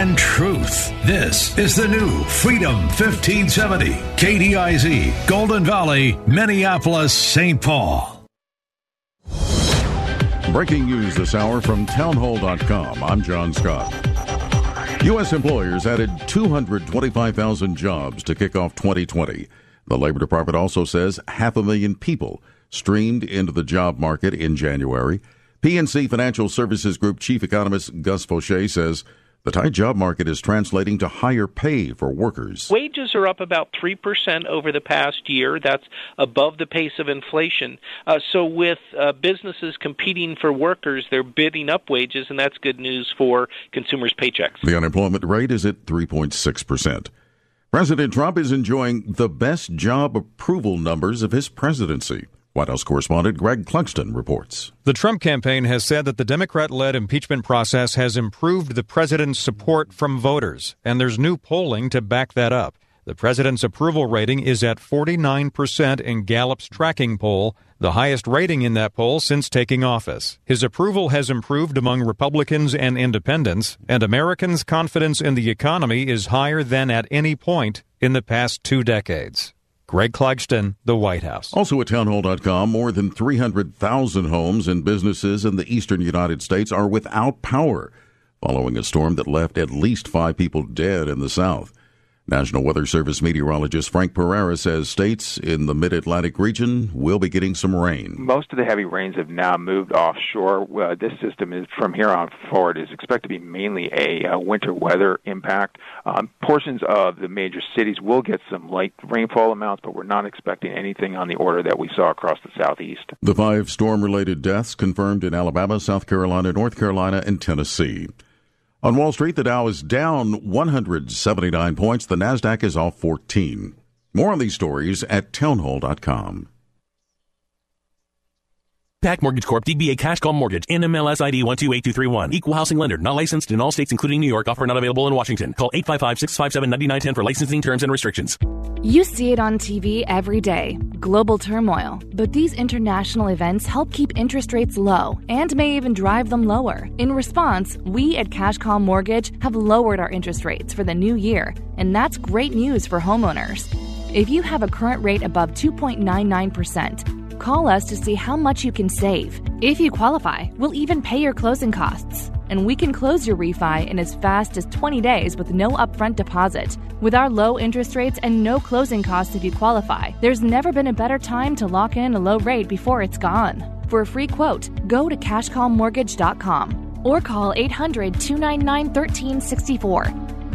And truth. This is the new Freedom 1570. KDIZ, Golden Valley, Minneapolis, St. Paul. Breaking news this hour from townhall.com. I'm John Scott. U.S. employers added 225,000 jobs to kick off 2020. The Labor Department also says half a million people streamed into the job market in January. PNC Financial Services Group Chief Economist Gus Faucher says the tight job market is translating to higher pay for workers. Wages are up about 3% over the past year. That's above the pace of inflation. Uh, so, with uh, businesses competing for workers, they're bidding up wages, and that's good news for consumers' paychecks. The unemployment rate is at 3.6%. President Trump is enjoying the best job approval numbers of his presidency. White House correspondent Greg Clugston reports. The Trump campaign has said that the Democrat led impeachment process has improved the president's support from voters, and there's new polling to back that up. The president's approval rating is at 49% in Gallup's tracking poll, the highest rating in that poll since taking office. His approval has improved among Republicans and independents, and Americans' confidence in the economy is higher than at any point in the past two decades. Greg Clugston, The White House. Also at townhall.com, more than 300,000 homes and businesses in the eastern United States are without power following a storm that left at least five people dead in the south. National Weather Service meteorologist Frank Pereira says states in the mid Atlantic region will be getting some rain. Most of the heavy rains have now moved offshore. Uh, this system is from here on forward is expected to be mainly a uh, winter weather impact. Um, portions of the major cities will get some light rainfall amounts, but we're not expecting anything on the order that we saw across the southeast. The five storm related deaths confirmed in Alabama, South Carolina, North Carolina, and Tennessee. On Wall Street, the Dow is down 179 points. The Nasdaq is off 14. More on these stories at townhall.com. Pac Mortgage Corp. DBA Cash Call Mortgage. NMLS ID 128231. Equal housing lender. Not licensed in all states including New York. Offer not available in Washington. Call 855-657-9910 for licensing terms and restrictions. You see it on TV every day. Global turmoil. But these international events help keep interest rates low and may even drive them lower. In response, we at Cash Call Mortgage have lowered our interest rates for the new year, and that's great news for homeowners. If you have a current rate above 2.99%, Call us to see how much you can save. If you qualify, we'll even pay your closing costs. And we can close your refi in as fast as 20 days with no upfront deposit. With our low interest rates and no closing costs if you qualify, there's never been a better time to lock in a low rate before it's gone. For a free quote, go to cashcallmortgage.com or call 800 299 1364.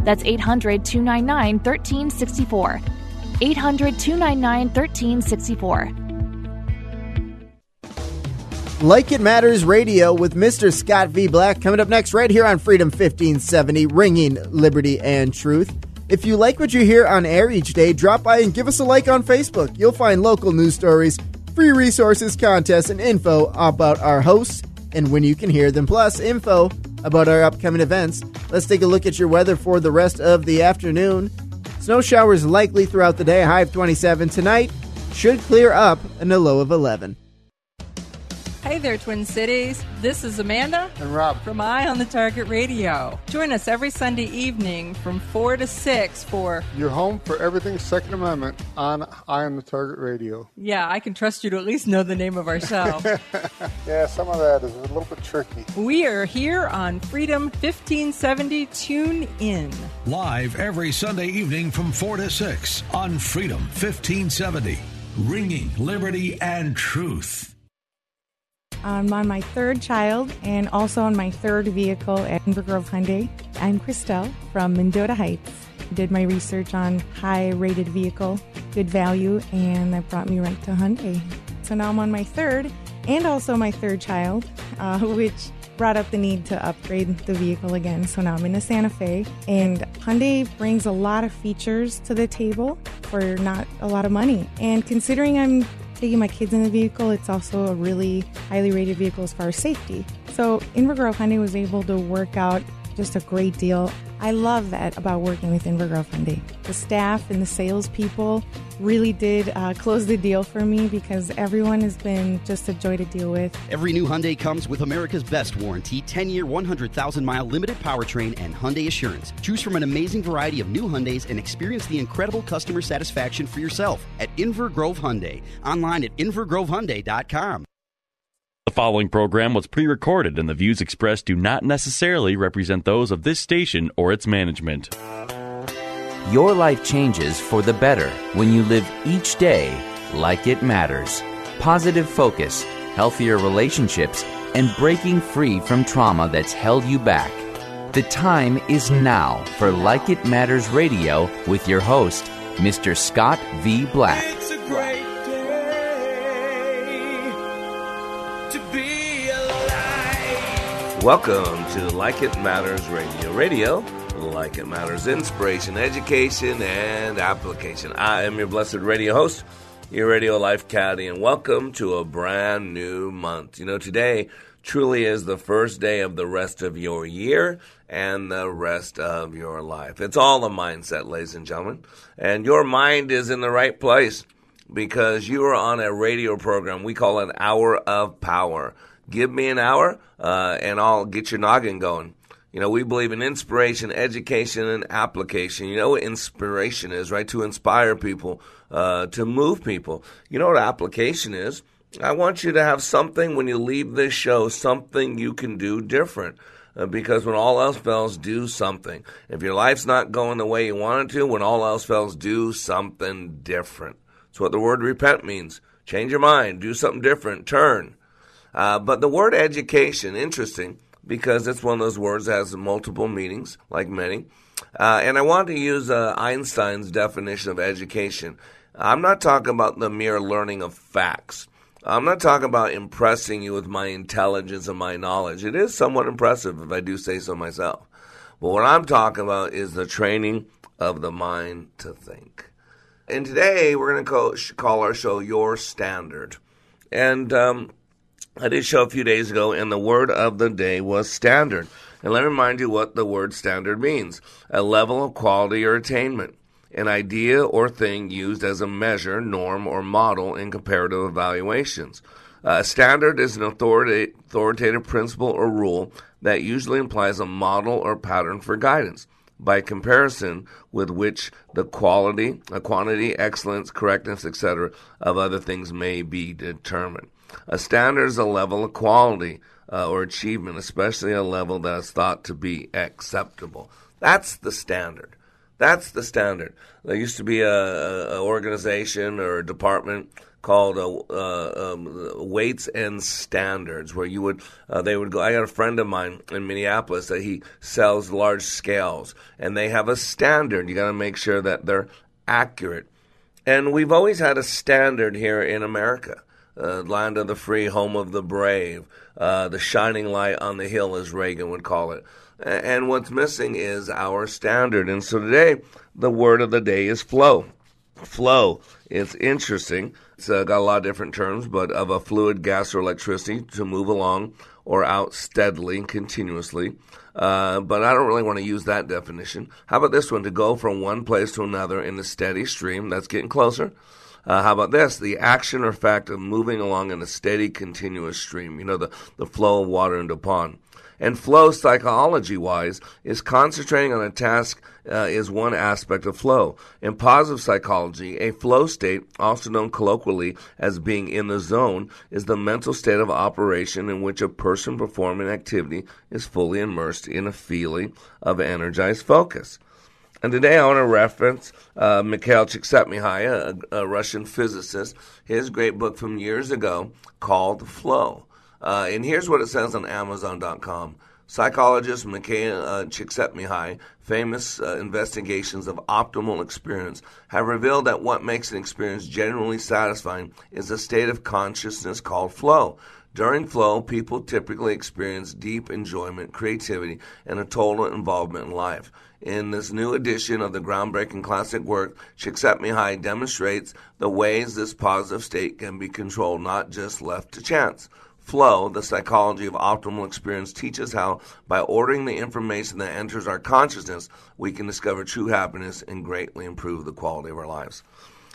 That's 800 299 1364. 800 299 1364. Like It Matters Radio with Mr. Scott V. Black coming up next, right here on Freedom 1570, ringing liberty and truth. If you like what you hear on air each day, drop by and give us a like on Facebook. You'll find local news stories, free resources, contests, and info about our hosts and when you can hear them, plus info about our upcoming events. Let's take a look at your weather for the rest of the afternoon. Snow showers likely throughout the day, high of 27 tonight. Should clear up and a low of 11. Hey there, Twin Cities. This is Amanda and Rob from Eye on the Target Radio. Join us every Sunday evening from 4 to 6 for Your Home for Everything Second Amendment on Eye on the Target Radio. Yeah, I can trust you to at least know the name of our show. yeah, some of that is a little bit tricky. We are here on Freedom 1570. Tune in. Live every Sunday evening from 4 to 6 on Freedom 1570. Ringing liberty and truth. I'm on my third child and also on my third vehicle at Inver Grove Hyundai. I'm Christelle from Mendota Heights. Did my research on high rated vehicle, good value, and that brought me right to Hyundai. So now I'm on my third and also my third child, uh, which brought up the need to upgrade the vehicle again. So now I'm in a Santa Fe, and Hyundai brings a lot of features to the table for not a lot of money. And considering I'm taking my kids in the vehicle, it's also a really highly rated vehicle as far as safety. So Inver Grove Hyundai was able to work out just a great deal. I love that about working with Inver Grove Hyundai. The staff and the salespeople really did uh, close the deal for me because everyone has been just a joy to deal with. Every new Hyundai comes with America's best warranty 10 year, 100,000 mile limited powertrain and Hyundai Assurance. Choose from an amazing variety of new Hyundais and experience the incredible customer satisfaction for yourself at Inver Grove Hyundai. Online at InverGroveHyundai.com. The following program was pre recorded, and the views expressed do not necessarily represent those of this station or its management. Your life changes for the better when you live each day like it matters. Positive focus, healthier relationships, and breaking free from trauma that's held you back. The time is now for Like It Matters Radio with your host, Mr. Scott V. Black. Welcome to Like It Matters Radio. Radio, like it matters, inspiration, education, and application. I am your blessed radio host, your radio life caddy, and welcome to a brand new month. You know, today truly is the first day of the rest of your year and the rest of your life. It's all a mindset, ladies and gentlemen, and your mind is in the right place because you are on a radio program. We call it Hour of Power. Give me an hour, uh, and I'll get your noggin going. You know, we believe in inspiration, education, and application. You know what inspiration is, right? To inspire people, uh, to move people. You know what application is? I want you to have something when you leave this show, something you can do different. Uh, because when all else fails, do something. If your life's not going the way you want it to, when all else fails, do something different. That's what the word repent means. Change your mind, do something different, turn. Uh, but the word education, interesting, because it's one of those words that has multiple meanings, like many. Uh, and I want to use uh, Einstein's definition of education. I'm not talking about the mere learning of facts. I'm not talking about impressing you with my intelligence and my knowledge. It is somewhat impressive if I do say so myself. But what I'm talking about is the training of the mind to think. And today we're going to call our show Your Standard. And um, I did show a few days ago, and the word of the day was standard. And let me remind you what the word standard means a level of quality or attainment, an idea or thing used as a measure, norm, or model in comparative evaluations. A standard is an authoritative principle or rule that usually implies a model or pattern for guidance by comparison with which the quality, a quantity, excellence, correctness, etc., of other things may be determined. A standard is a level of quality uh, or achievement, especially a level that is thought to be acceptable. That's the standard. That's the standard. There used to be a, a, organization or a department called uh, uh, um, weights and standards, where you would uh, they would go. I got a friend of mine in Minneapolis that he sells large scales, and they have a standard. You got to make sure that they're accurate. And we've always had a standard here in America. Uh, land of the free, home of the brave, uh, the shining light on the hill, as Reagan would call it. And what's missing is our standard. And so today, the word of the day is flow. Flow. It's interesting. It's uh, got a lot of different terms, but of a fluid, gas, or electricity to move along or out steadily, continuously. Uh, but I don't really want to use that definition. How about this one? To go from one place to another in a steady stream. That's getting closer. Uh, how about this? The action or fact of moving along in a steady, continuous stream. You know, the, the flow of water into a pond. And flow, psychology wise, is concentrating on a task uh, is one aspect of flow. In positive psychology, a flow state, also known colloquially as being in the zone, is the mental state of operation in which a person performing an activity is fully immersed in a feeling of energized focus. And today I want to reference uh, Mikhail Csikszentmihalyi, a, a, Russian physicist, his great book from years ago called Flow. Uh, and here's what it says on Amazon.com. Psychologist Mikhail uh, Csikszentmihalyi, famous uh, investigations of optimal experience, have revealed that what makes an experience genuinely satisfying is a state of consciousness called flow, During flow, people typically experience deep enjoyment, creativity, and a total involvement in life. In this new edition of the groundbreaking classic work, Csikszentmihalyi demonstrates the ways this positive state can be controlled, not just left to chance. Flow, the psychology of optimal experience, teaches how, by ordering the information that enters our consciousness, we can discover true happiness and greatly improve the quality of our lives.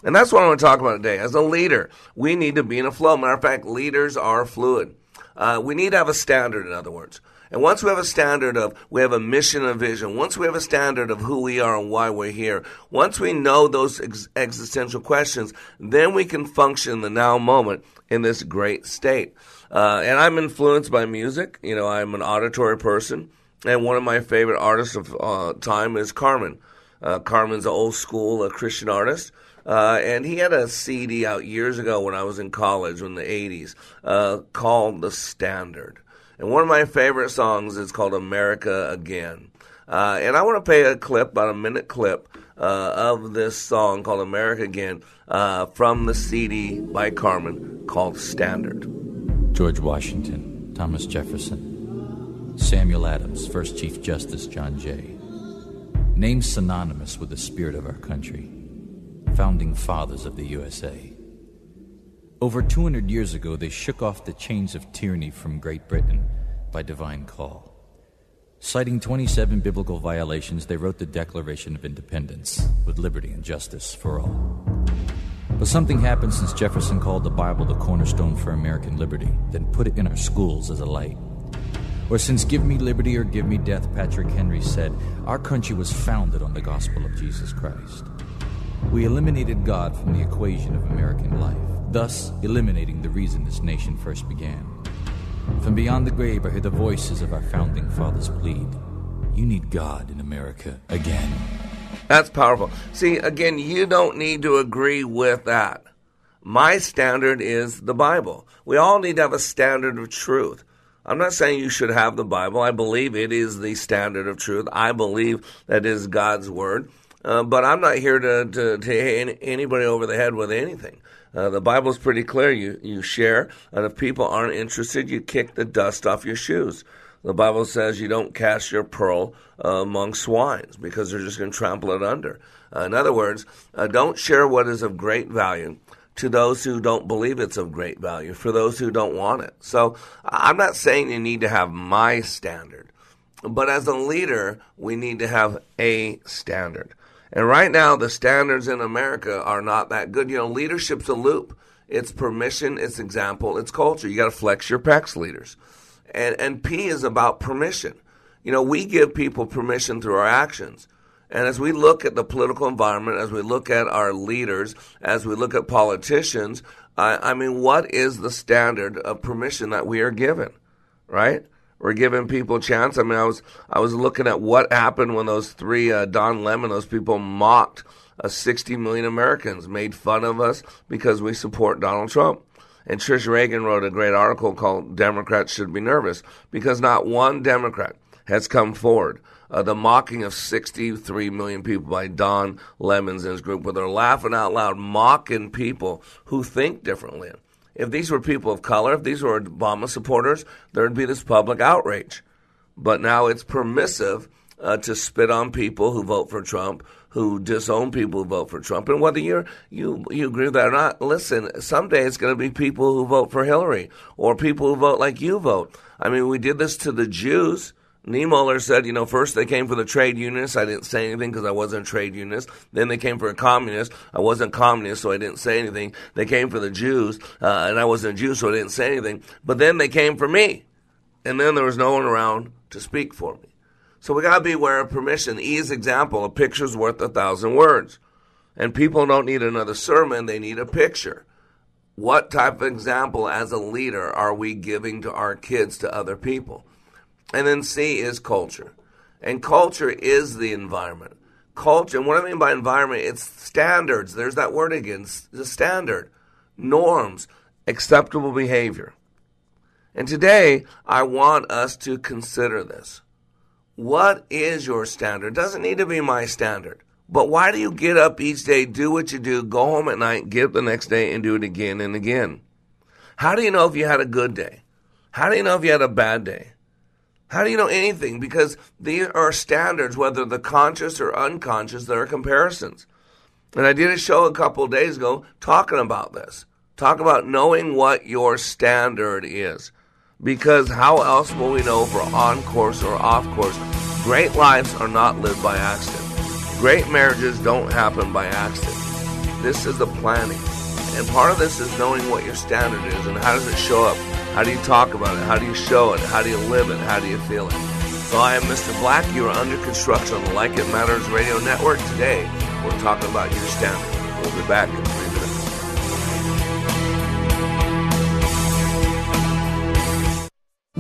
And that's what I want to talk about today. As a leader, we need to be in a flow. Matter of fact, leaders are fluid. Uh, we need to have a standard, in other words. And once we have a standard of, we have a mission and vision, once we have a standard of who we are and why we're here, once we know those ex- existential questions, then we can function the now moment in this great state. Uh, and I'm influenced by music. You know, I'm an auditory person. And one of my favorite artists of uh, time is Carmen. Uh, Carmen's an old school a Christian artist. Uh, and he had a CD out years ago when I was in college in the 80s uh, called The Standard. And one of my favorite songs is called America Again. Uh, and I want to play a clip, about a minute clip, uh, of this song called America Again uh, from the CD by Carmen called Standard. George Washington, Thomas Jefferson, Samuel Adams, First Chief Justice John Jay. Names synonymous with the spirit of our country founding fathers of the USA. Over 200 years ago, they shook off the chains of tyranny from Great Britain by divine call. Citing 27 biblical violations, they wrote the Declaration of Independence with liberty and justice for all. But something happened since Jefferson called the Bible the cornerstone for American liberty, then put it in our schools as a light. Or since Give Me Liberty or Give Me Death, Patrick Henry said, our country was founded on the gospel of Jesus Christ we eliminated God from the equation of American life, thus eliminating the reason this nation first began. From beyond the grave, I hear the voices of our founding fathers plead You need God in America again. That's powerful. See, again, you don't need to agree with that. My standard is the Bible. We all need to have a standard of truth. I'm not saying you should have the Bible. I believe it is the standard of truth. I believe that is God's Word. Uh, but I'm not here to, to, to hit anybody over the head with anything. Uh, the Bible's pretty clear. You, you share, and if people aren't interested, you kick the dust off your shoes. The Bible says you don't cast your pearl uh, among swines because they're just going to trample it under. Uh, in other words, uh, don't share what is of great value to those who don't believe it's of great value, for those who don't want it. So I'm not saying you need to have my standard, but as a leader, we need to have a standard. And right now, the standards in America are not that good. You know, leadership's a loop. It's permission, it's example, it's culture. You got to flex your pecs, leaders. And, and P is about permission. You know, we give people permission through our actions. And as we look at the political environment, as we look at our leaders, as we look at politicians, I, I mean, what is the standard of permission that we are given, right? We're giving people a chance. I mean, I was I was looking at what happened when those three uh, Don Lemon, those people mocked uh, 60 million Americans, made fun of us because we support Donald Trump. And Trish Regan wrote a great article called "Democrats Should Be Nervous" because not one Democrat has come forward. Uh, the mocking of 63 million people by Don Lemons and his group, where they're laughing out loud, mocking people who think differently. If these were people of color, if these were Obama supporters, there'd be this public outrage. But now it's permissive uh, to spit on people who vote for Trump, who disown people who vote for Trump. And whether you you you agree with that or not, listen, someday it's going to be people who vote for Hillary or people who vote like you vote. I mean, we did this to the Jews. Niemöller said, you know, first they came for the trade unionists. I didn't say anything because I wasn't a trade unionist. Then they came for a communist. I wasn't a communist, so I didn't say anything. They came for the Jews, uh, and I wasn't a Jew, so I didn't say anything. But then they came for me. And then there was no one around to speak for me. So we got to be aware of permission. E's example, a picture's worth a thousand words. And people don't need another sermon, they need a picture. What type of example as a leader are we giving to our kids, to other people? And then C is culture. And culture is the environment. Culture, and what I mean by environment, it's standards. There's that word again, the standard, norms, acceptable behavior. And today, I want us to consider this. What is your standard? Doesn't need to be my standard. But why do you get up each day, do what you do, go home at night, get up the next day, and do it again and again? How do you know if you had a good day? How do you know if you had a bad day? How do you know anything? Because these are standards, whether the conscious or unconscious, that are comparisons. And I did a show a couple days ago talking about this. Talk about knowing what your standard is. Because how else will we know if we're on course or off course? Great lives are not lived by accident. Great marriages don't happen by accident. This is the planning. And part of this is knowing what your standard is and how does it show up? How do you talk about it? How do you show it? How do you live it? How do you feel it? So I am Mr. Black. You are under construction on the Like It Matters Radio Network. Today, we're talking about your standard. We'll be back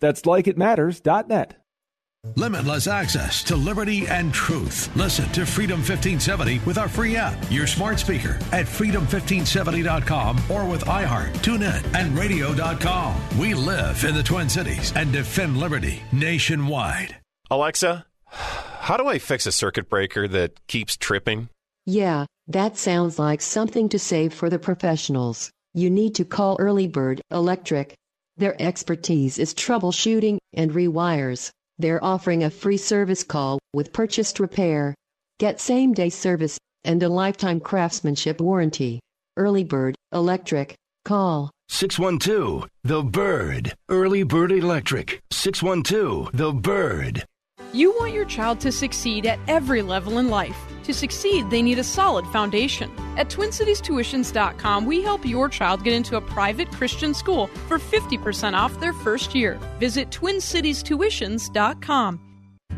That's likeitmatters.net. Limitless access to liberty and truth. Listen to Freedom 1570 with our free app, your smart speaker at freedom1570.com or with iHeart, TuneIn, and radio.com. We live in the Twin Cities and defend liberty nationwide. Alexa, how do I fix a circuit breaker that keeps tripping? Yeah, that sounds like something to save for the professionals. You need to call Early Bird Electric. Their expertise is troubleshooting and rewires. They're offering a free service call with purchased repair. Get same day service and a lifetime craftsmanship warranty. Early Bird Electric. Call 612 The Bird. Early Bird Electric. 612 The Bird. You want your child to succeed at every level in life. To succeed, they need a solid foundation. At TwinCitiesTuitions.com, we help your child get into a private Christian school for 50% off their first year. Visit TwinCitiesTuitions.com.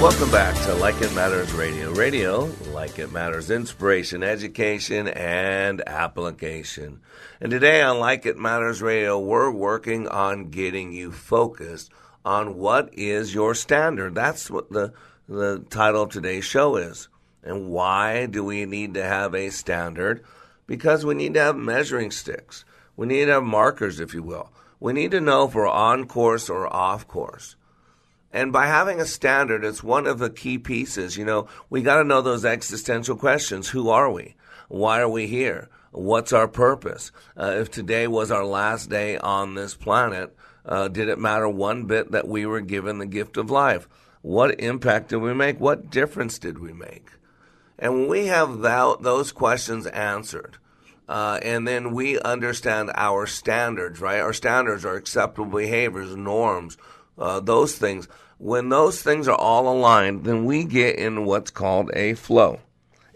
Welcome back to Like It Matters Radio. Radio, like it matters, inspiration, education, and application. And today on Like It Matters Radio, we're working on getting you focused on what is your standard. That's what the, the title of today's show is. And why do we need to have a standard? Because we need to have measuring sticks. We need to have markers, if you will. We need to know if we're on course or off course. And by having a standard, it's one of the key pieces. You know, we got to know those existential questions. Who are we? Why are we here? What's our purpose? Uh, if today was our last day on this planet, uh, did it matter one bit that we were given the gift of life? What impact did we make? What difference did we make? And when we have that, those questions answered, uh, and then we understand our standards, right? Our standards are acceptable behaviors, norms, uh, those things. When those things are all aligned, then we get in what's called a flow.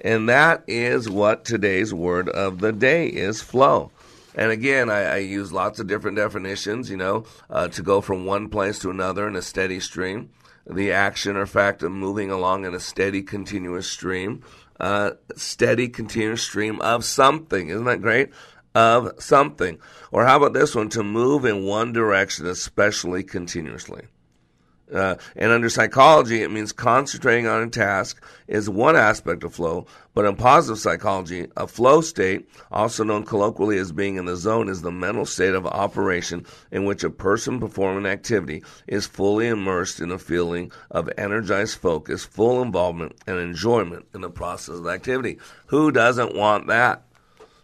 And that is what today's word of the day is flow. And again, I, I use lots of different definitions, you know, uh, to go from one place to another in a steady stream. The action or fact of moving along in a steady, continuous stream. Uh, steady, continuous stream of something. Isn't that great? Of something. Or how about this one? To move in one direction, especially continuously. Uh, and under psychology, it means concentrating on a task is one aspect of flow. But in positive psychology, a flow state, also known colloquially as being in the zone, is the mental state of operation in which a person performing an activity is fully immersed in a feeling of energized focus, full involvement, and enjoyment in the process of activity. Who doesn't want that?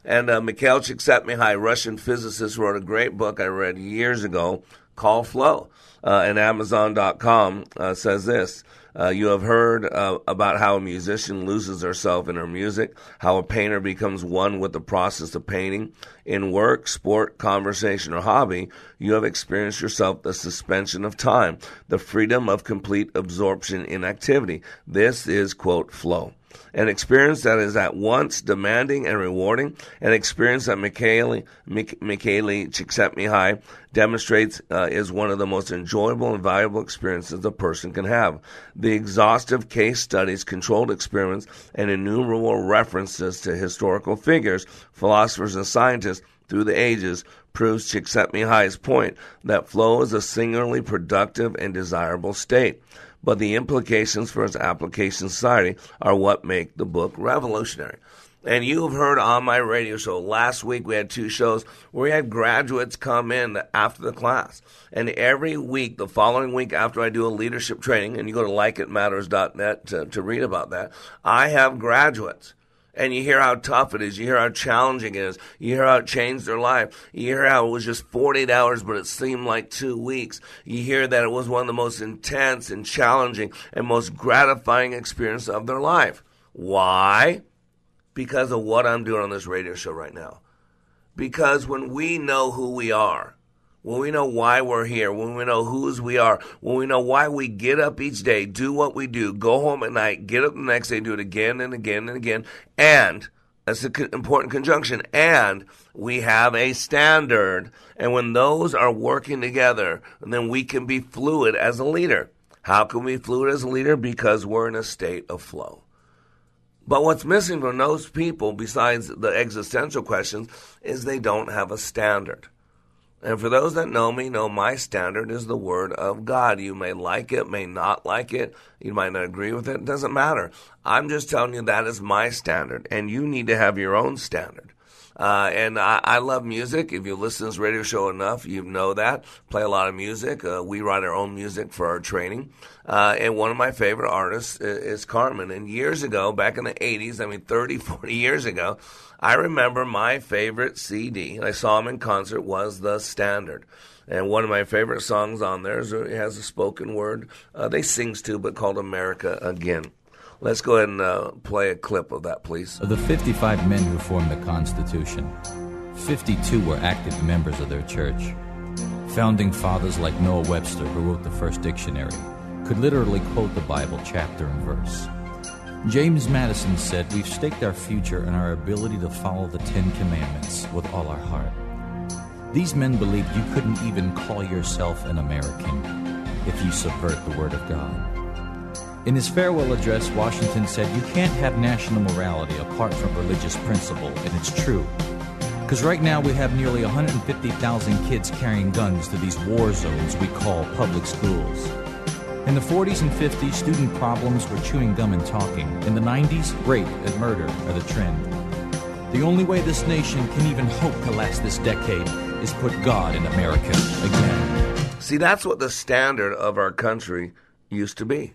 And uh, Mikhail Csikszentmihalyi, Russian physicist, wrote a great book I read years ago called Flow uh, and Amazon.com uh, says this. Uh, you have heard uh, about how a musician loses herself in her music, how a painter becomes one with the process of painting. In work, sport, conversation, or hobby, you have experienced yourself the suspension of time, the freedom of complete absorption in activity. This is, quote, flow an experience that is at once demanding and rewarding, an experience that Mikhaili, Mik- Mikhaili Csikszentmihalyi demonstrates uh, is one of the most enjoyable and valuable experiences a person can have. The exhaustive case studies, controlled experiments, and innumerable references to historical figures, philosophers, and scientists through the ages proves Csikszentmihalyi's point that flow is a singularly productive and desirable state but the implications for its application society are what make the book revolutionary. And you've heard on my radio show last week, we had two shows where we had graduates come in after the class. And every week, the following week after I do a leadership training, and you go to likeitmatters.net to, to read about that, I have graduates and you hear how tough it is. You hear how challenging it is. You hear how it changed their life. You hear how it was just 48 hours, but it seemed like two weeks. You hear that it was one of the most intense and challenging and most gratifying experiences of their life. Why? Because of what I'm doing on this radio show right now. Because when we know who we are, when we know why we're here, when we know whose we are, when we know why we get up each day, do what we do, go home at night, get up the next day, do it again and again and again, and that's an important conjunction, and we have a standard. And when those are working together, then we can be fluid as a leader. How can we be fluid as a leader? Because we're in a state of flow. But what's missing from those people, besides the existential questions, is they don't have a standard. And for those that know me, know my standard is the Word of God. You may like it, may not like it, you might not agree with it, it doesn't matter. I'm just telling you that is my standard, and you need to have your own standard. Uh, and I, I, love music. If you listen to this radio show enough, you know that. Play a lot of music. Uh, we write our own music for our training. Uh, and one of my favorite artists is, is Carmen. And years ago, back in the 80s, I mean 30, 40 years ago, I remember my favorite CD, I saw him in concert, was The Standard. And one of my favorite songs on there is, it has a spoken word. Uh, they sings to, but called America Again. Let's go ahead and uh, play a clip of that, please. Of the 55 men who formed the Constitution, 52 were active members of their church. Founding fathers like Noah Webster, who wrote the first dictionary, could literally quote the Bible chapter and verse. James Madison said, We've staked our future and our ability to follow the Ten Commandments with all our heart. These men believed you couldn't even call yourself an American if you subvert the Word of God. In his farewell address, Washington said, You can't have national morality apart from religious principle, and it's true. Because right now we have nearly 150,000 kids carrying guns to these war zones we call public schools. In the 40s and 50s, student problems were chewing gum and talking. In the 90s, rape and murder are the trend. The only way this nation can even hope to last this decade is put God in America again. See, that's what the standard of our country used to be.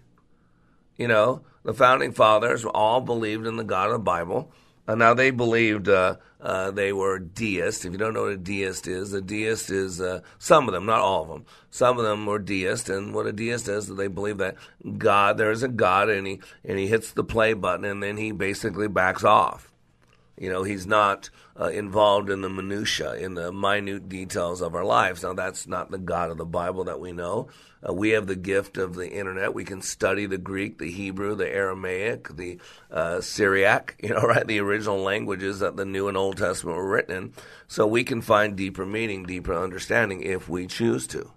You know, the founding fathers all believed in the God of the Bible. Uh, now they believed uh, uh, they were deists. If you don't know what a deist is, a deist is uh, some of them, not all of them. Some of them were deists, and what a deist is, they believe that God, there is a God, and he and he hits the play button, and then he basically backs off. You know, he's not uh, involved in the minutia, in the minute details of our lives. Now, that's not the God of the Bible that we know. Uh, we have the gift of the internet. We can study the Greek, the Hebrew, the Aramaic, the uh, Syriac, you know, right? The original languages that the New and Old Testament were written in. So we can find deeper meaning, deeper understanding if we choose to.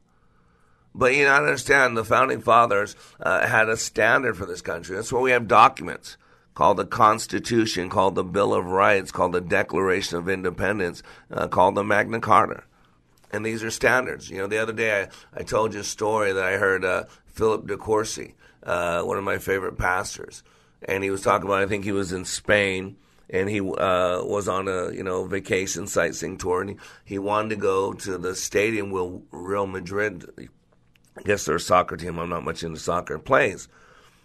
But you know, I understand the founding fathers uh, had a standard for this country. That's why we have documents called the Constitution, called the Bill of Rights, called the Declaration of Independence, uh, called the Magna Carta. And these are standards. You know, the other day I, I told you a story that I heard uh, Philip de Courcy, uh, one of my favorite pastors, and he was talking about. I think he was in Spain. And he uh, was on a you know vacation sightseeing tour, and he, he wanted to go to the stadium where Real Madrid, I guess their soccer team. I'm not much into soccer. Plays,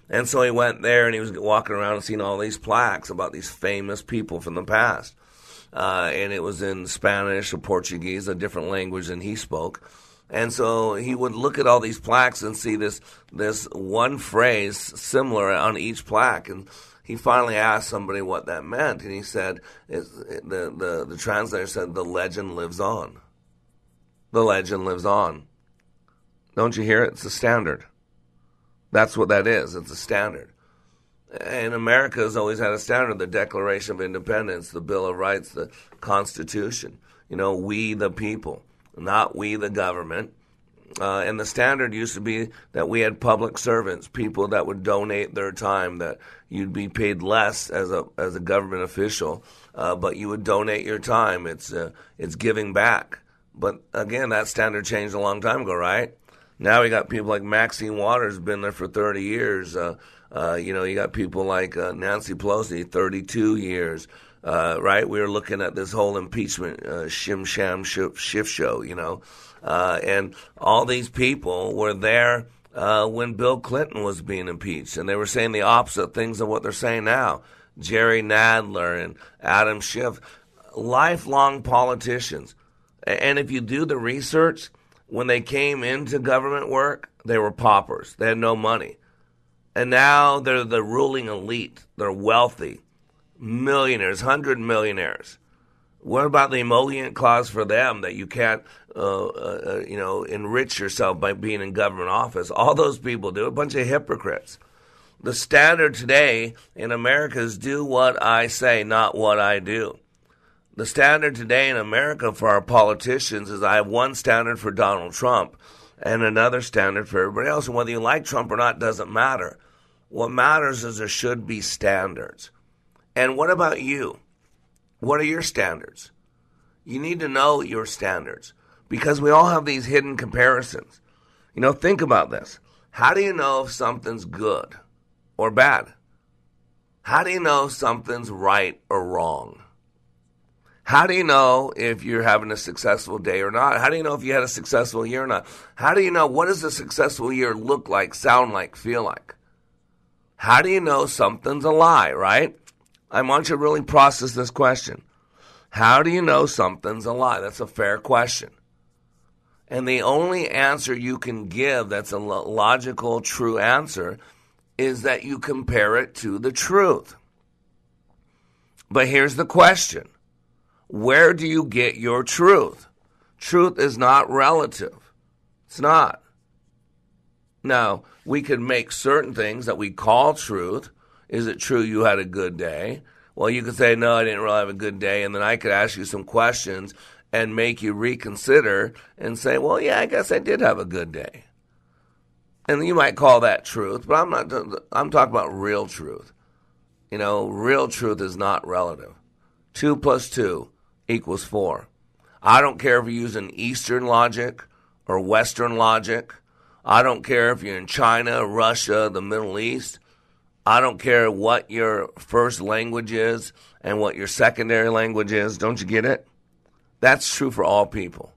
and so he went there and he was walking around and seeing all these plaques about these famous people from the past. Uh, and it was in Spanish or Portuguese, a different language than he spoke. And so he would look at all these plaques and see this this one phrase similar on each plaque. And he finally asked somebody what that meant, and he said, the, the, the translator said, the legend lives on. The legend lives on. Don't you hear it? It's a standard. That's what that is. It's a standard. And America has always had a standard the Declaration of Independence, the Bill of Rights, the Constitution. You know, we the people, not we the government. Uh, and the standard used to be that we had public servants, people that would donate their time, that you'd be paid less as a as a government official, uh, but you would donate your time. It's uh, it's giving back. But again, that standard changed a long time ago, right? Now we got people like Maxine Waters, been there for 30 years. Uh, uh, you know, you got people like uh, Nancy Pelosi, 32 years. Uh, right? We were looking at this whole impeachment uh, shim sham shift show, you know, uh, and all these people were there when Bill Clinton was being impeached, and they were saying the opposite things of what they're saying now. Jerry Nadler and Adam Schiff, lifelong politicians, and if you do the research, when they came into government work, they were paupers. They had no money. And now they're the ruling elite. They're wealthy, millionaires, hundred millionaires. What about the emolument clause for them that you can't, uh, uh, you know, enrich yourself by being in government office? All those people do. A bunch of hypocrites. The standard today in America is do what I say, not what I do. The standard today in America for our politicians is I have one standard for Donald Trump and another standard for everybody else. And whether you like Trump or not doesn't matter. What matters is there should be standards. And what about you? What are your standards? You need to know your standards because we all have these hidden comparisons. You know, think about this. How do you know if something's good or bad? How do you know if something's right or wrong? How do you know if you're having a successful day or not? How do you know if you had a successful year or not? How do you know what does a successful year look like, sound like, feel like? How do you know something's a lie, right? I want you to really process this question. How do you know something's a lie? That's a fair question. And the only answer you can give that's a logical, true answer is that you compare it to the truth. But here's the question where do you get your truth? Truth is not relative. It's not. Now, we can make certain things that we call truth. Is it true you had a good day? Well, you could say, no, I didn't really have a good day. And then I could ask you some questions and make you reconsider and say, well, yeah, I guess I did have a good day. And you might call that truth, but I'm not, I'm talking about real truth. You know, real truth is not relative. Two plus two equals 4. I don't care if you're using Eastern logic or Western logic. I don't care if you're in China, Russia, the Middle East. I don't care what your first language is and what your secondary language is. Don't you get it? That's true for all people.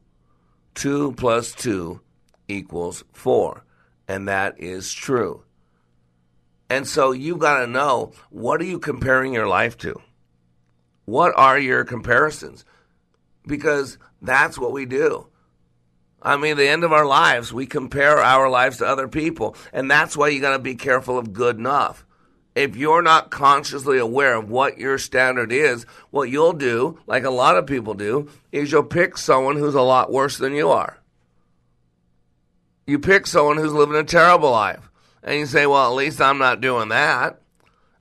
2 plus 2 equals 4. And that is true. And so you've got to know what are you comparing your life to? What are your comparisons? Because that's what we do. I mean, the end of our lives, we compare our lives to other people. And that's why you got to be careful of good enough. if you're not consciously aware of what your standard is, what you'll do, like a lot of people do, is you'll pick someone who's a lot worse than you are. You pick someone who's living a terrible life. And you say, well, at least I'm not doing that.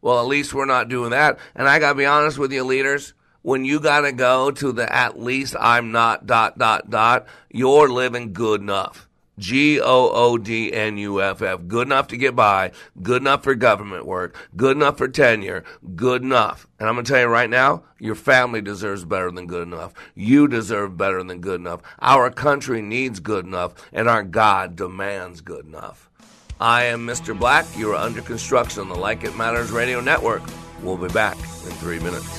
Well, at least we're not doing that. And I got to be honest with you, leaders. When you got to go to the at least I'm not dot, dot, dot, you're living good enough. G O O D N U F F. Good enough to get by, good enough for government work, good enough for tenure, good enough. And I'm going to tell you right now, your family deserves better than good enough. You deserve better than good enough. Our country needs good enough, and our God demands good enough. I am Mr. Black. You are under construction on the Like It Matters Radio Network. We'll be back in three minutes.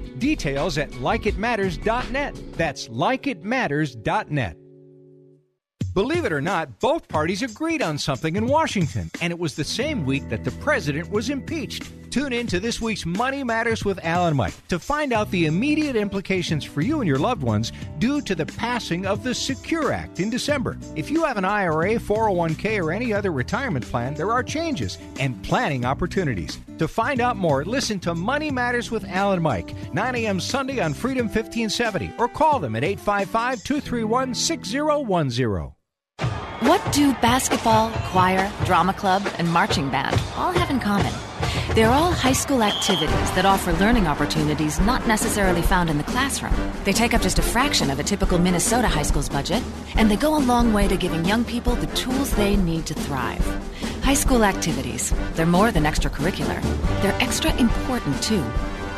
Details at likeitmatters.net. That's likeitmatters.net. Believe it or not, both parties agreed on something in Washington, and it was the same week that the president was impeached. Tune in to this week's Money Matters with Alan Mike to find out the immediate implications for you and your loved ones due to the passing of the Secure Act in December. If you have an IRA, 401k, or any other retirement plan, there are changes and planning opportunities. To find out more, listen to Money Matters with Alan Mike, 9 a.m. Sunday on Freedom 1570, or call them at 855 231 6010. What do basketball, choir, drama club, and marching band all have in common? They're all high school activities that offer learning opportunities not necessarily found in the classroom. They take up just a fraction of a typical Minnesota high school's budget, and they go a long way to giving young people the tools they need to thrive. High school activities, they're more than extracurricular, they're extra important too.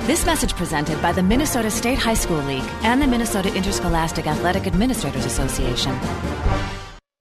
This message presented by the Minnesota State High School League and the Minnesota Interscholastic Athletic Administrators Association.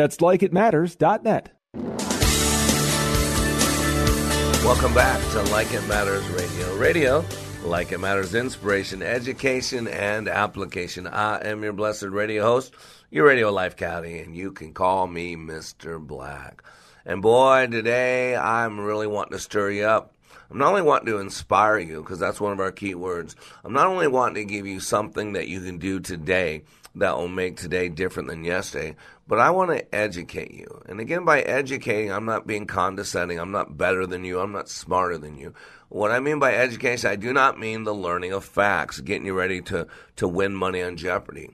That's likeitmatters.net. Welcome back to Like It Matters Radio. Radio, like it matters, inspiration, education, and application. I am your blessed radio host, your radio life caddy, and you can call me Mr. Black. And boy, today I'm really wanting to stir you up. I'm not only wanting to inspire you, because that's one of our key words. I'm not only wanting to give you something that you can do today that will make today different than yesterday, but I want to educate you. And again, by educating, I'm not being condescending. I'm not better than you. I'm not smarter than you. What I mean by education, I do not mean the learning of facts, getting you ready to, to win money on Jeopardy.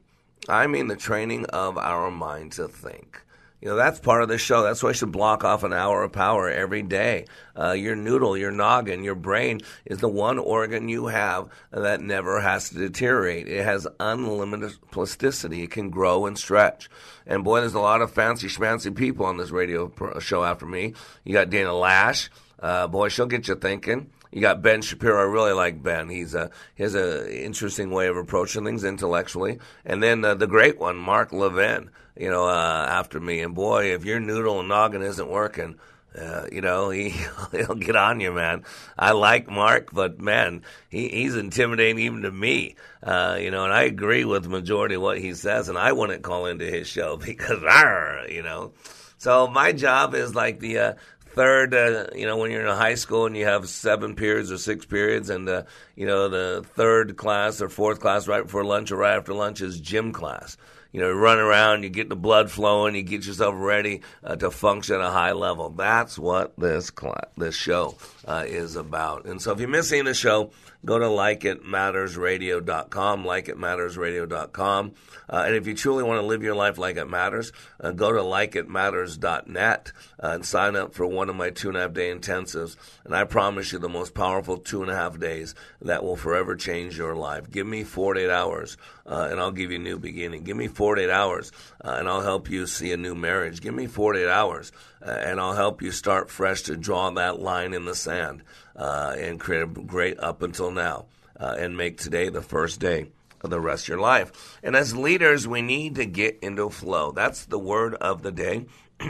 I mean the training of our mind to think. You know, that's part of the show. That's why I should block off an hour of power every day. Uh, your noodle, your noggin, your brain is the one organ you have that never has to deteriorate. It has unlimited plasticity. It can grow and stretch. And boy, there's a lot of fancy schmancy people on this radio show after me. You got Dana Loesch. Uh, boy, she'll get you thinking. You got Ben Shapiro. I really like Ben. He's a he has a interesting way of approaching things intellectually. And then uh, the great one, Mark Levin. You know, uh, after me. And boy, if your noodle and noggin isn't working, uh, you know, he he'll get on you, man. I like Mark, but man, he, he's intimidating even to me. Uh, you know, and I agree with the majority of what he says, and I wouldn't call into his show because, argh, you know. So my job is like the uh, third, uh, you know, when you're in high school and you have seven periods or six periods, and uh, you know the third class or fourth class right before lunch or right after lunch is gym class. You know, run around, you get the blood flowing, you get yourself ready uh, to function at a high level. That's what this this show uh, is about. And so, if you're missing the show, go to likeitmattersradio.com, likeitmattersradio.com. Uh, and if you truly want to live your life like it matters, uh, go to likeitmatters.net uh, and sign up for one of my two and a half day intensives. And I promise you the most powerful two and a half days that will forever change your life. Give me 48 hours uh, and I'll give you a new beginning. Give me 48 hours uh, and I'll help you see a new marriage. Give me 48 hours Uh, and I'll help you start fresh to draw that line in the sand uh, and create a great up until now uh, and make today the first day of the rest of your life. And as leaders, we need to get into flow. That's the word of the day.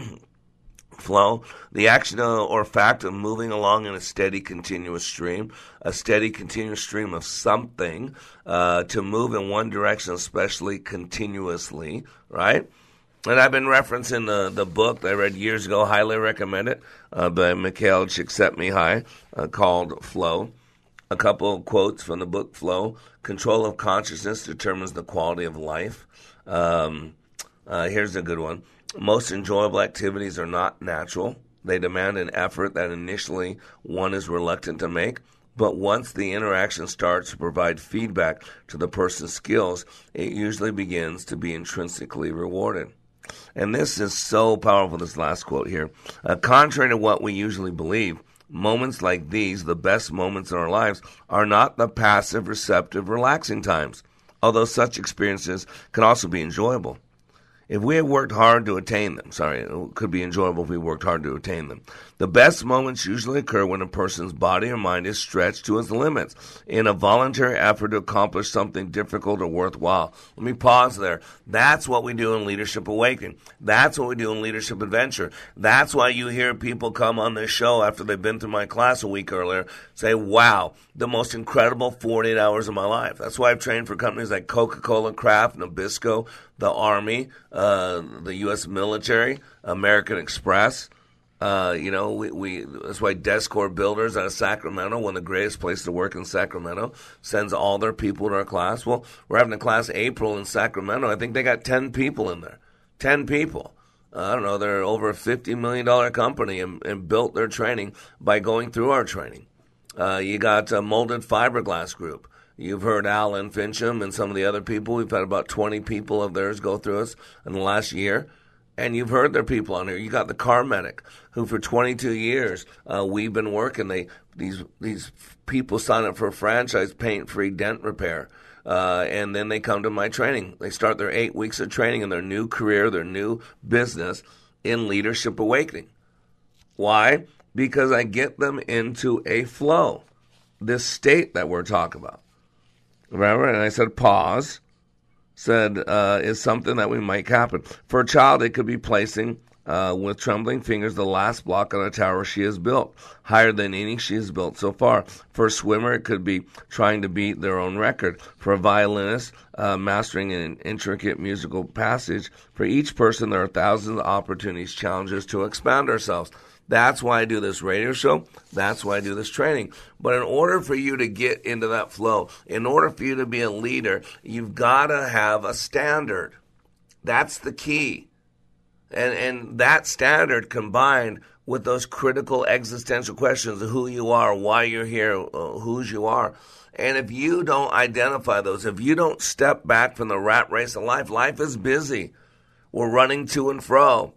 flow, the action or fact of moving along in a steady, continuous stream, a steady, continuous stream of something uh, to move in one direction, especially continuously, right? And I've been referencing the, the book that I read years ago, highly recommend it, uh, by Mikhail Csikszentmihalyi, uh, called Flow. A couple quotes from the book Flow. Control of consciousness determines the quality of life. Um, uh, here's a good one. Most enjoyable activities are not natural. They demand an effort that initially one is reluctant to make. But once the interaction starts to provide feedback to the person's skills, it usually begins to be intrinsically rewarded. And this is so powerful, this last quote here. Uh, contrary to what we usually believe, Moments like these, the best moments in our lives, are not the passive, receptive, relaxing times, although such experiences can also be enjoyable if we had worked hard to attain them, sorry, it could be enjoyable if we worked hard to attain them. The best moments usually occur when a person's body or mind is stretched to its limits in a voluntary effort to accomplish something difficult or worthwhile. Let me pause there. That's what we do in Leadership Awakening. That's what we do in Leadership Adventure. That's why you hear people come on this show after they've been through my class a week earlier say, wow, the most incredible 48 hours of my life. That's why I've trained for companies like Coca-Cola, Kraft, Nabisco, the Army, uh, the U.S. military, American Express. Uh, you know, we, we that's why Descore Builders out of Sacramento, one of the greatest places to work in Sacramento, sends all their people to our class. Well, we're having a class April in Sacramento. I think they got ten people in there. Ten people. Uh, I don't know. They're over a fifty million dollar company and, and, built their training by going through our training. Uh, you got a molded fiberglass group. You've heard Alan Fincham and some of the other people. We've had about 20 people of theirs go through us in the last year. And you've heard their people on here. You got the car medic, who for 22 years uh, we've been working. They these these people sign up for a franchise paint free dent repair, uh, and then they come to my training. They start their eight weeks of training in their new career, their new business in leadership awakening. Why? Because I get them into a flow, this state that we're talking about. Remember? And I said, pause. Said, uh, is something that we might happen. For a child, it could be placing uh, with trembling fingers the last block on a tower she has built, higher than any she has built so far. For a swimmer, it could be trying to beat their own record. For a violinist, uh, mastering an intricate musical passage. For each person, there are thousands of opportunities, challenges to expand ourselves. That's why I do this radio show. That's why I do this training. But in order for you to get into that flow, in order for you to be a leader, you've got to have a standard. That's the key. And, and that standard combined with those critical existential questions of who you are, why you're here, uh, whose you are. And if you don't identify those, if you don't step back from the rat race of life, life is busy. We're running to and fro.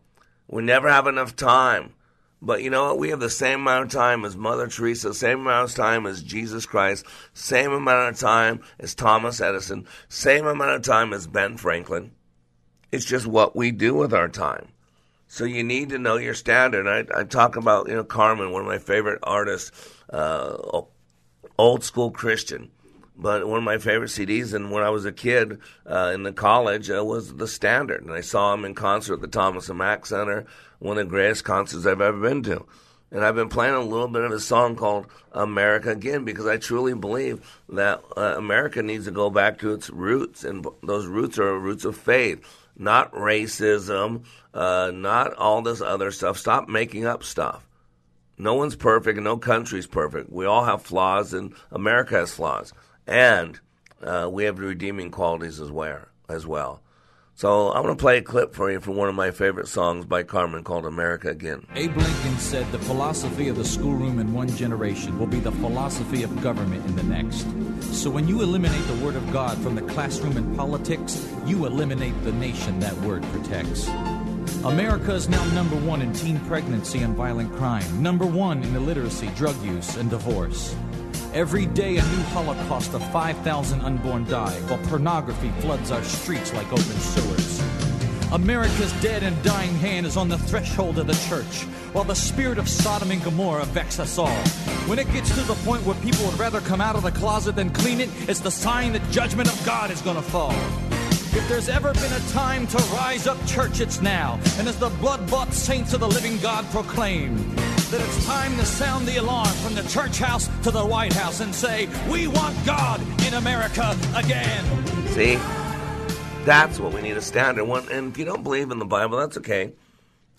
We never have enough time. But you know what? We have the same amount of time as Mother Teresa, same amount of time as Jesus Christ, same amount of time as Thomas Edison, same amount of time as Ben Franklin. It's just what we do with our time. So you need to know your standard. I, I talk about, you know, Carmen, one of my favorite artists, uh, old school Christian. But one of my favorite CDs, and when I was a kid uh, in the college, uh, was The Standard. And I saw him in concert at the Thomas and Mack Center, one of the greatest concerts I've ever been to. And I've been playing a little bit of a song called America Again because I truly believe that uh, America needs to go back to its roots. And those roots are roots of faith, not racism, uh, not all this other stuff. Stop making up stuff. No one's perfect and no country's perfect. We all have flaws, and America has flaws and uh, we have the redeeming qualities as well. As well. So I'm going to play a clip for you from one of my favorite songs by Carmen called America Again. Abe Lincoln said the philosophy of the schoolroom in one generation will be the philosophy of government in the next. So when you eliminate the word of God from the classroom and politics, you eliminate the nation that word protects. America is now number one in teen pregnancy and violent crime, number one in illiteracy, drug use, and divorce. Every day, a new holocaust of 5,000 unborn die, while pornography floods our streets like open sewers. America's dead and dying hand is on the threshold of the church, while the spirit of Sodom and Gomorrah vex us all. When it gets to the point where people would rather come out of the closet than clean it, it's the sign that judgment of God is to fall. If there's ever been a time to rise up, church, it's now. And as the blood bought saints of the living God proclaim, that it's time to sound the alarm from the church house to the White House and say, We want God in America again. See? That's what we need a standard. And if you don't believe in the Bible, that's okay.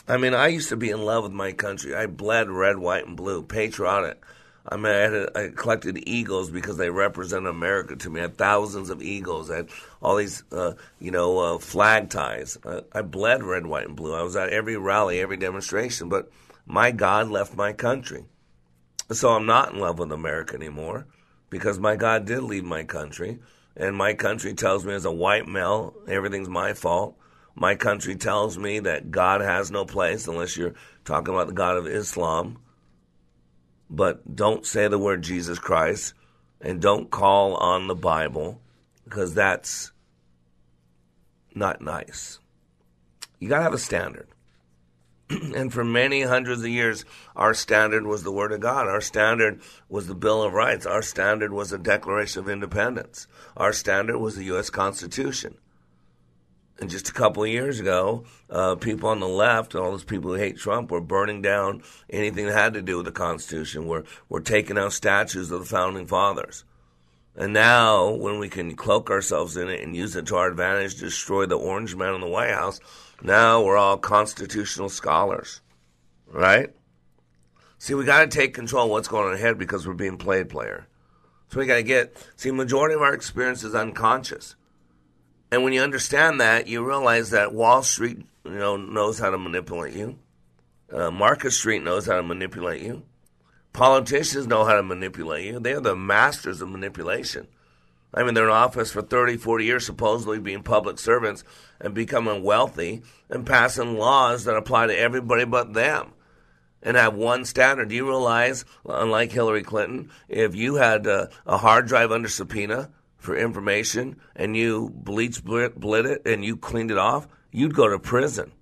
I mean, I used to be in love with my country. I bled red, white, and blue, patriotic. I mean, I, a, I collected eagles because they represent America to me. I had thousands of eagles. I had all these, uh, you know, uh, flag ties. I, I bled red, white, and blue. I was at every rally, every demonstration. But my God left my country. So I'm not in love with America anymore because my God did leave my country. And my country tells me as a white male, everything's my fault. My country tells me that God has no place unless you're talking about the God of Islam. But don't say the word Jesus Christ and don't call on the Bible because that's not nice. You got to have a standard. and for many hundreds of years, our standard was the Word of God. Our standard was the Bill of Rights. Our standard was the Declaration of Independence. Our standard was the U.S. Constitution. And just a couple of years ago, uh, people on the left, all those people who hate Trump, were burning down anything that had to do with the Constitution. We're, we're taking out statues of the Founding Fathers. And now, when we can cloak ourselves in it and use it to our advantage destroy the orange man in the White House, now we're all constitutional scholars, right? See, we got to take control of what's going on ahead because we're being played player. So we got to get, see, majority of our experience is unconscious. And when you understand that, you realize that Wall Street, you know, knows how to manipulate you. Uh, Market Street knows how to manipulate you. Politicians know how to manipulate you. They're the masters of manipulation. I mean, they're in office for 30, 40 years, supposedly being public servants and becoming wealthy and passing laws that apply to everybody but them and have one standard. Do you realize, unlike Hillary Clinton, if you had a, a hard drive under subpoena for information and you BleachBit it and you cleaned it off, you'd go to prison.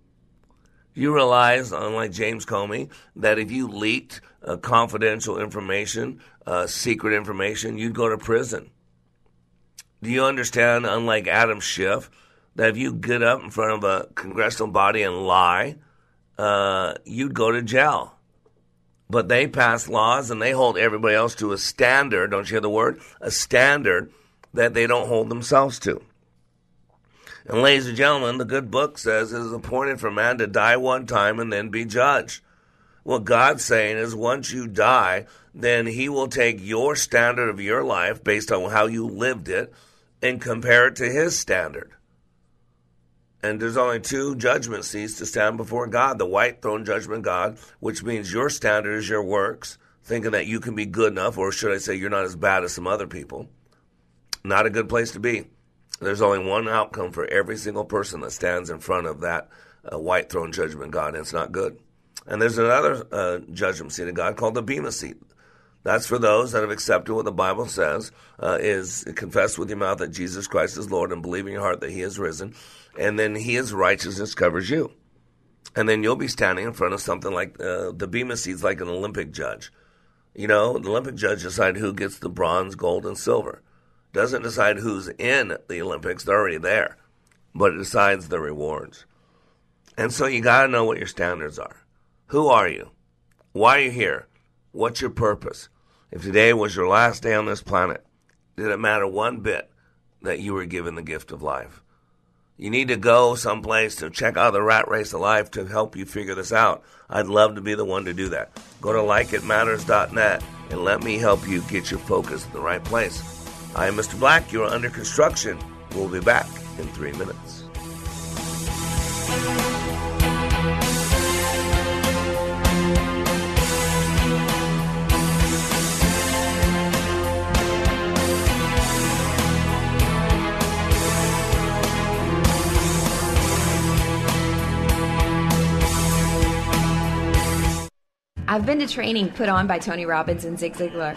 You realize, unlike James Comey, that if you leaked uh, confidential information, uh, secret information, you'd go to prison. Do you understand, unlike Adam Schiff, that if you get up in front of a congressional body and lie, uh, you'd go to jail? But they pass laws and they hold everybody else to a standard, don't you hear the word? A standard that they don't hold themselves to. And ladies and gentlemen, the good book says it is appointed for man to die one time and then be judged. What God's saying is once you die, then he will take your standard of your life based on how you lived it and compare it to his standard. And there's only two judgment seats to stand before God the white throne judgment God, which means your standard is your works, thinking that you can be good enough, or should I say, you're not as bad as some other people. Not a good place to be. There's only one outcome for every single person that stands in front of that uh, white throne judgment God, and it's not good. And there's another uh, judgment seat of God called the Bema seat. That's for those that have accepted what the Bible says uh, is confess with your mouth that Jesus Christ is Lord and believe in your heart that He is risen, and then His righteousness covers you. And then you'll be standing in front of something like uh, the Bema seat's like an Olympic judge. You know, the Olympic judge decides who gets the bronze, gold, and silver. Doesn't decide who's in the Olympics; they're already there, but it decides the rewards. And so you got to know what your standards are. Who are you? Why are you here? What's your purpose? If today was your last day on this planet, did it matter one bit that you were given the gift of life? You need to go someplace to check out the rat race of life to help you figure this out. I'd love to be the one to do that. Go to likeitmatters.net and let me help you get your focus in the right place. I am Mr. Black. You are under construction. We'll be back in three minutes. I've been to training put on by Tony Robbins and Zig Ziglar,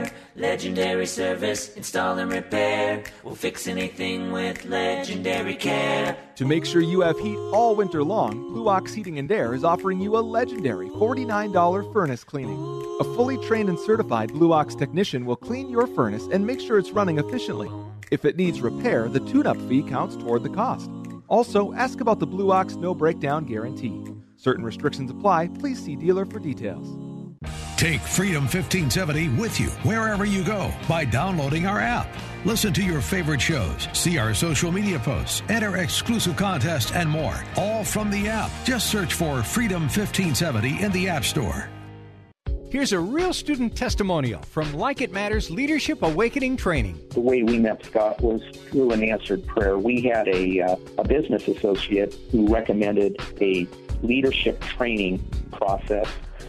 Legendary service, install and repair. We'll fix anything with legendary care. To make sure you have heat all winter long, Blue Ox Heating and Air is offering you a legendary $49 furnace cleaning. A fully trained and certified Blue Ox technician will clean your furnace and make sure it's running efficiently. If it needs repair, the tune up fee counts toward the cost. Also, ask about the Blue Ox no breakdown guarantee. Certain restrictions apply. Please see dealer for details. Take Freedom 1570 with you wherever you go by downloading our app. Listen to your favorite shows, see our social media posts, enter exclusive contests, and more. All from the app. Just search for Freedom 1570 in the App Store. Here's a real student testimonial from Like It Matters Leadership Awakening Training. The way we met Scott was through an answered prayer. We had a, uh, a business associate who recommended a leadership training process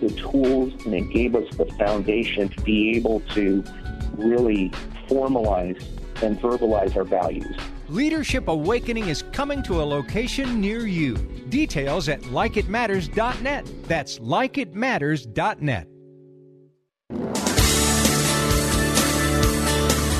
the tools and it gave us the foundation to be able to really formalize and verbalize our values. Leadership Awakening is coming to a location near you. Details at likeitmatters.net. That's likeitmatters.net.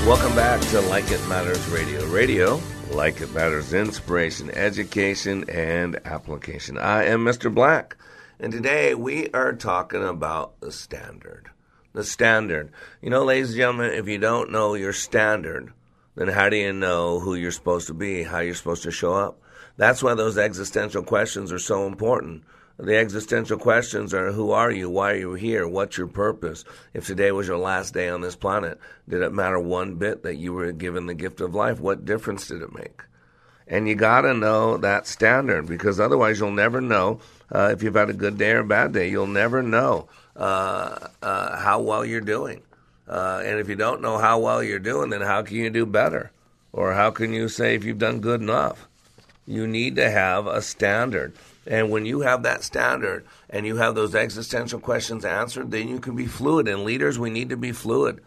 Welcome back to Like It Matters Radio. Radio, like it matters, inspiration, education, and application. I am Mr. Black. And today we are talking about the standard. The standard. You know, ladies and gentlemen, if you don't know your standard, then how do you know who you're supposed to be, how you're supposed to show up? That's why those existential questions are so important. The existential questions are who are you? Why are you here? What's your purpose? If today was your last day on this planet, did it matter one bit that you were given the gift of life? What difference did it make? And you got to know that standard because otherwise you'll never know uh, if you've had a good day or a bad day. You'll never know uh, uh, how well you're doing. Uh, and if you don't know how well you're doing, then how can you do better? Or how can you say if you've done good enough? You need to have a standard. And when you have that standard and you have those existential questions answered, then you can be fluid. And leaders, we need to be fluid.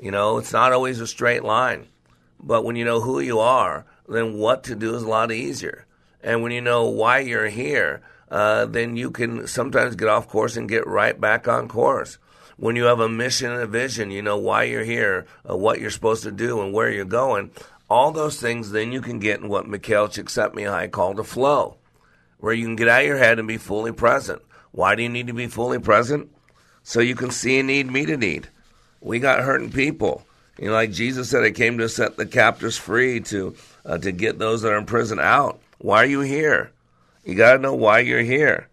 You know, it's not always a straight line. But when you know who you are, then what to do is a lot easier. And when you know why you're here, uh, then you can sometimes get off course and get right back on course. When you have a mission and a vision, you know why you're here, uh, what you're supposed to do, and where you're going. All those things, then you can get in what Mikhail Csikszentmihalyi called a flow, where you can get out of your head and be fully present. Why do you need to be fully present? So you can see a need, meet a need. We got hurting people. You know, like Jesus said, I came to set the captives free, to uh, to get those that are in prison out. Why are you here? You got to know why you're here.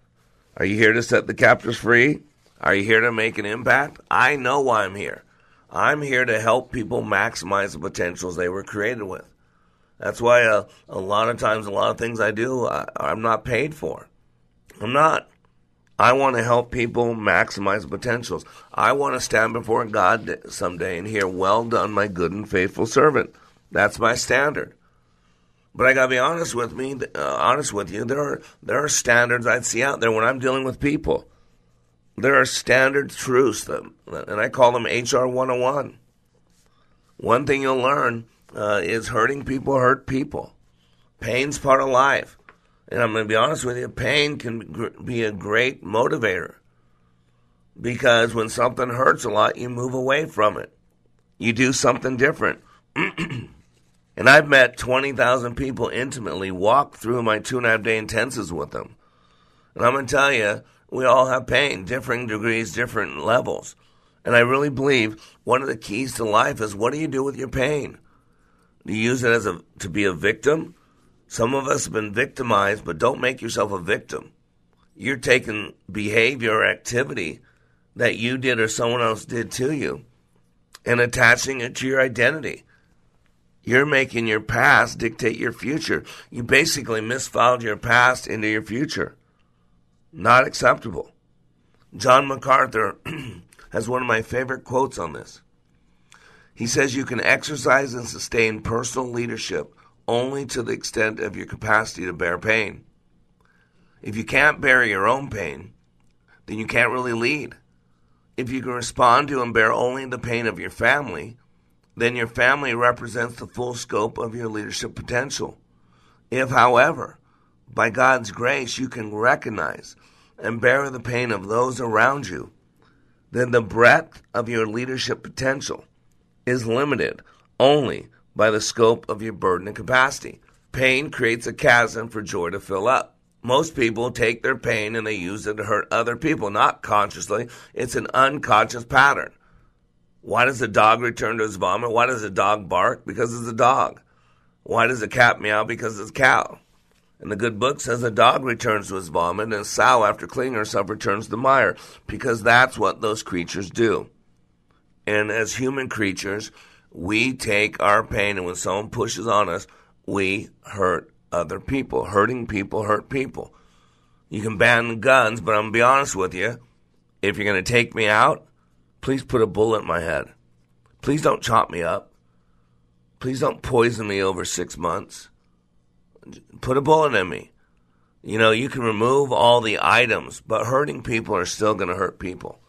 Are you here to set the captives free? Are you here to make an impact? I know why I'm here. I'm here to help people maximize the potentials they were created with. That's why uh, a lot of times, a lot of things I do, I, I'm not paid for. I'm not. I want to help people maximize potentials. I want to stand before God someday and hear, "Well done, my good and faithful servant." That's my standard. But I gotta be honest with me, uh, honest with you. There are there are standards I'd see out there when I'm dealing with people. There are standard truths, that, and I call them HR 101. One thing you'll learn uh, is hurting people hurt people. Pain's part of life. And I'm going to be honest with you, pain can be a great motivator. Because when something hurts a lot, you move away from it. You do something different. And I've met 20,000 people intimately, walked through my two and a half day intensives with them. And I'm going to tell you, we all have pain, differing degrees, different levels. And I really believe one of the keys to life is what do you do with your pain? Do you use it as a to be a victim? Some of us have been victimized, but don't make yourself a victim. You're taking behavior or activity that you did or someone else did to you and attaching it to your identity. You're making your past dictate your future. You basically misfiled your past into your future. Not acceptable. John MacArthur has one of my favorite quotes on this. He says you can exercise and sustain personal leadership only to the extent of your capacity to bear pain. If you can't bear your own pain, then you can't really lead. If you can respond to and bear only the pain of your family, then your family represents the full scope of your leadership potential. If, however, by God's grace you can recognize and bear the pain of those around you, then the breadth of your leadership potential is limited only by the scope of your burden and capacity. Pain creates a chasm for joy to fill up. Most people take their pain and they use it to hurt other people, not consciously. It's an unconscious pattern. Why does a dog return to his vomit? Why does a dog bark? Because it's a dog. Why does a cat meow? Because it's a cow. And the good book says a dog returns to his vomit, and a sow, after cleaning herself, returns to the mire, because that's what those creatures do. And as human creatures, we take our pain, and when someone pushes on us, we hurt other people. Hurting people hurt people. You can ban guns, but I'm going to be honest with you. If you're going to take me out, Please put a bullet in my head. Please don't chop me up. Please don't poison me over six months. Put a bullet in me. You know, you can remove all the items, but hurting people are still going to hurt people.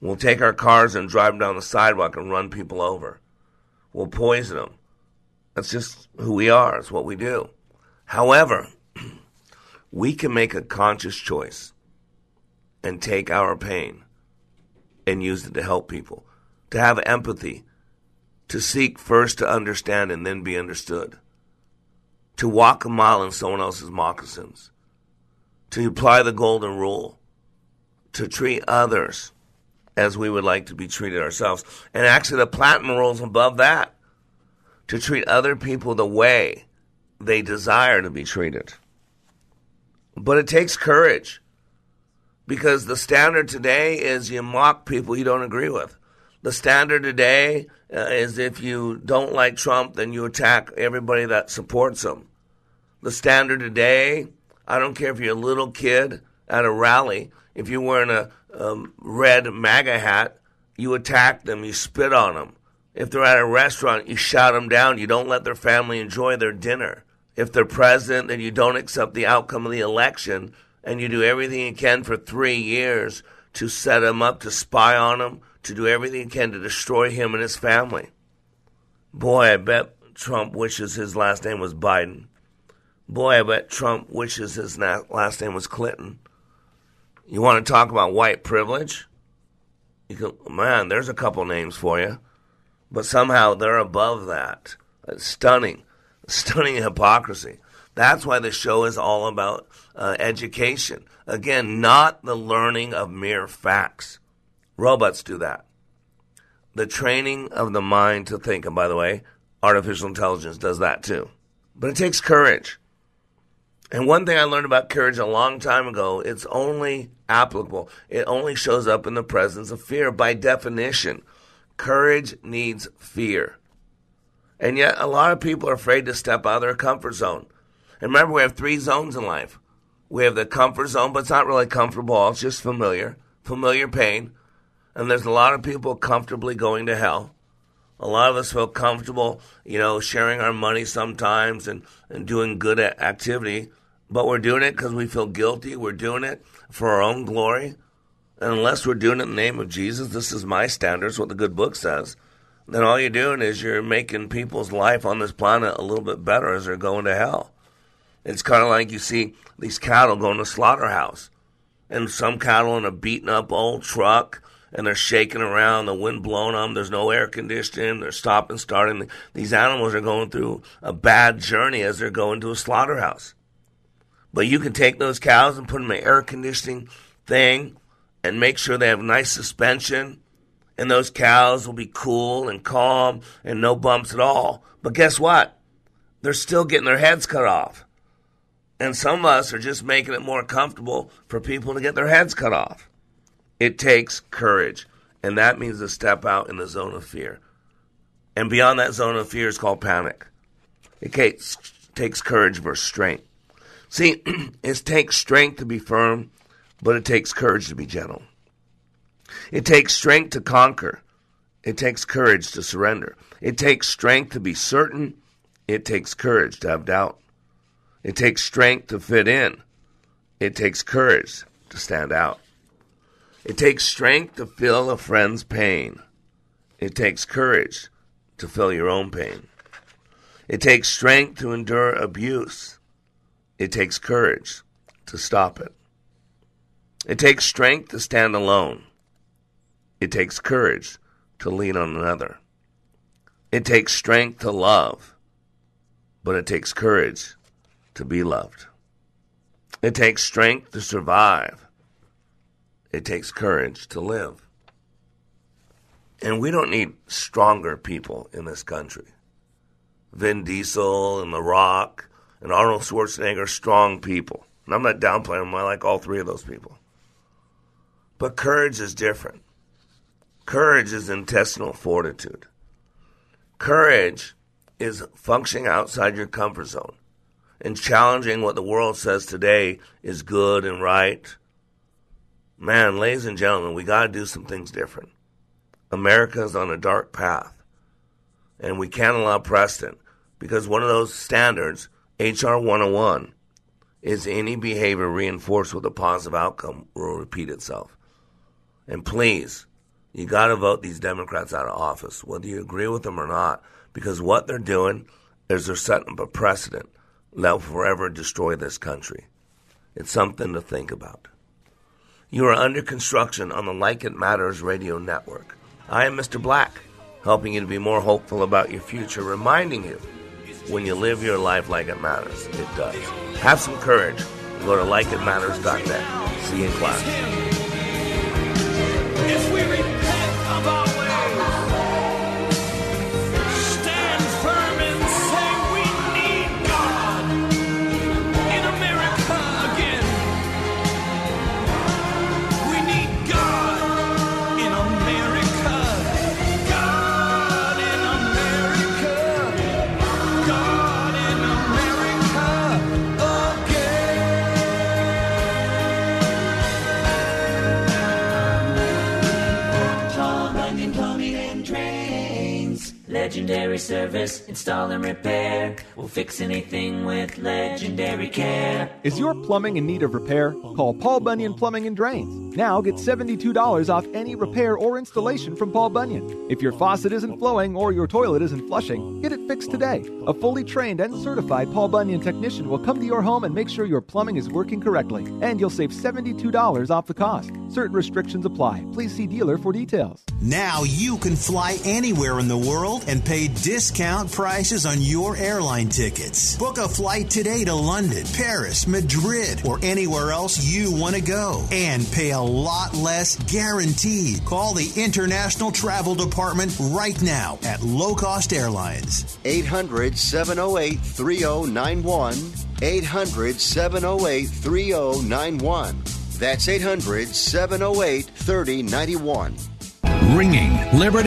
We'll take our cars and drive them down the sidewalk and run people over. We'll poison them. That's just who we are. It's what we do. However, we can make a conscious choice and take our pain and use it to help people, to have empathy, to seek first to understand and then be understood, to walk a mile in someone else's moccasins, to apply the golden rule, to treat others as we would like to be treated ourselves. And actually, the platinum rule is above that. To treat other people the way they desire to be treated. But it takes courage because the standard today is you mock people you don't agree with. The standard today uh, is if you don't like Trump, then you attack everybody that supports him. The standard today, I don't care if you're a little kid at a rally, if you're wearing a um, red MAGA hat, you attack them, you spit on them. If they're at a restaurant, you shout them down. You don't let their family enjoy their dinner. If they're president, then you don't accept the outcome of the election and you do everything you can for three years to set him up, to spy on him, to do everything you can to destroy him and his family. Boy, I bet Trump wishes his last name was Biden. Boy, I bet Trump wishes his last name was Clinton. You want to talk about white privilege? You can, man, there's a couple names for you. But somehow they're above that. It's stunning. Stunning hypocrisy. That's why the show is all about uh, education. Again, not the learning of mere facts. Robots do that. The training of the mind to think, and by the way, artificial intelligence does that too. But it takes courage. And one thing I learned about courage a long time ago, it's only applicable. It only shows up in the presence of fear. By definition, courage needs fear. And yet, a lot of people are afraid to step out of their comfort zone. And remember, we have three zones in life. We have the comfort zone, but it's not really comfortable. It's just familiar, familiar pain. And there's a lot of people comfortably going to hell. A lot of us feel comfortable, you know, sharing our money sometimes and, and doing good activity, but we're doing it because we feel guilty. We're doing it for our own glory. And unless we're doing it in the name of Jesus, this is my standards, what the good book says, then all you're doing is you're making people's life on this planet a little bit better as they're going to hell. It's kind of like you see these cattle going to slaughterhouse, and some cattle in a beaten up old truck, and they're shaking around, the wind blowing them. There's no air conditioning. They're stopping, starting. These animals are going through a bad journey as they're going to a slaughterhouse. But you can take those cows and put them in an air conditioning thing, and make sure they have nice suspension, and those cows will be cool and calm and no bumps at all. But guess what? They're still getting their heads cut off. And some of us are just making it more comfortable for people to get their heads cut off. It takes courage, and that means to step out in the zone of fear. And beyond that zone of fear is called panic. It takes courage versus strength. See, it takes strength to be firm, but it takes courage to be gentle. It takes strength to conquer. It takes courage to surrender. It takes strength to be certain. It takes courage to have doubt. It takes strength to fit in. It takes courage to stand out. It takes strength to feel a friend's pain. It takes courage to feel your own pain. It takes strength to endure abuse. It takes courage to stop it. It takes strength to stand alone. It takes courage to lean on another. It takes strength to love, but it takes courage to be loved. It takes strength to survive. It takes courage to live. And we don't need stronger people in this country. Vin Diesel and The Rock and Arnold Schwarzenegger strong people. And I'm not downplaying them. I like all three of those people. But courage is different. Courage is intestinal fortitude. Courage is functioning outside your comfort zone and challenging what the world says today is good and right. Man, ladies and gentlemen, we got to do some things different. America is on a dark path, and we can't allow precedent because one of those standards, HR 101, is any behavior reinforced with a positive outcome will repeat itself. And please, you got to vote these Democrats out of office, whether you agree with them or not, because what they're doing is they're setting up a precedent that will forever destroy this country. It's something to think about. You are under construction on the Like It Matters radio network. I am Mr. Black, helping you to be more hopeful about your future, reminding you when you live your life like it matters, it does. Have some courage. Go to likeitmatters.net. See you in class. Legendary service, install and repair. We'll fix anything with legendary care. Is your plumbing in need of repair? Call Paul Bunyan Plumbing and Drains. Now get $72 off any repair or installation from Paul Bunyan. If your faucet isn't flowing or your toilet isn't flushing, get it fixed today. A fully trained and certified Paul Bunyan technician will come to your home and make sure your plumbing is working correctly. And you'll save $72 off the cost. Certain restrictions apply. Please see dealer for details. Now you can fly anywhere in the world and pay discount prices on your airline tickets. Book a flight today to London, Paris, Madrid, or anywhere else you want to go and pay a lot less guaranteed. Call the International Travel Department right now at Low Cost Airlines. 800 708 3091. 800 708 3091. That's 800 708 3091. Ringing Liberty.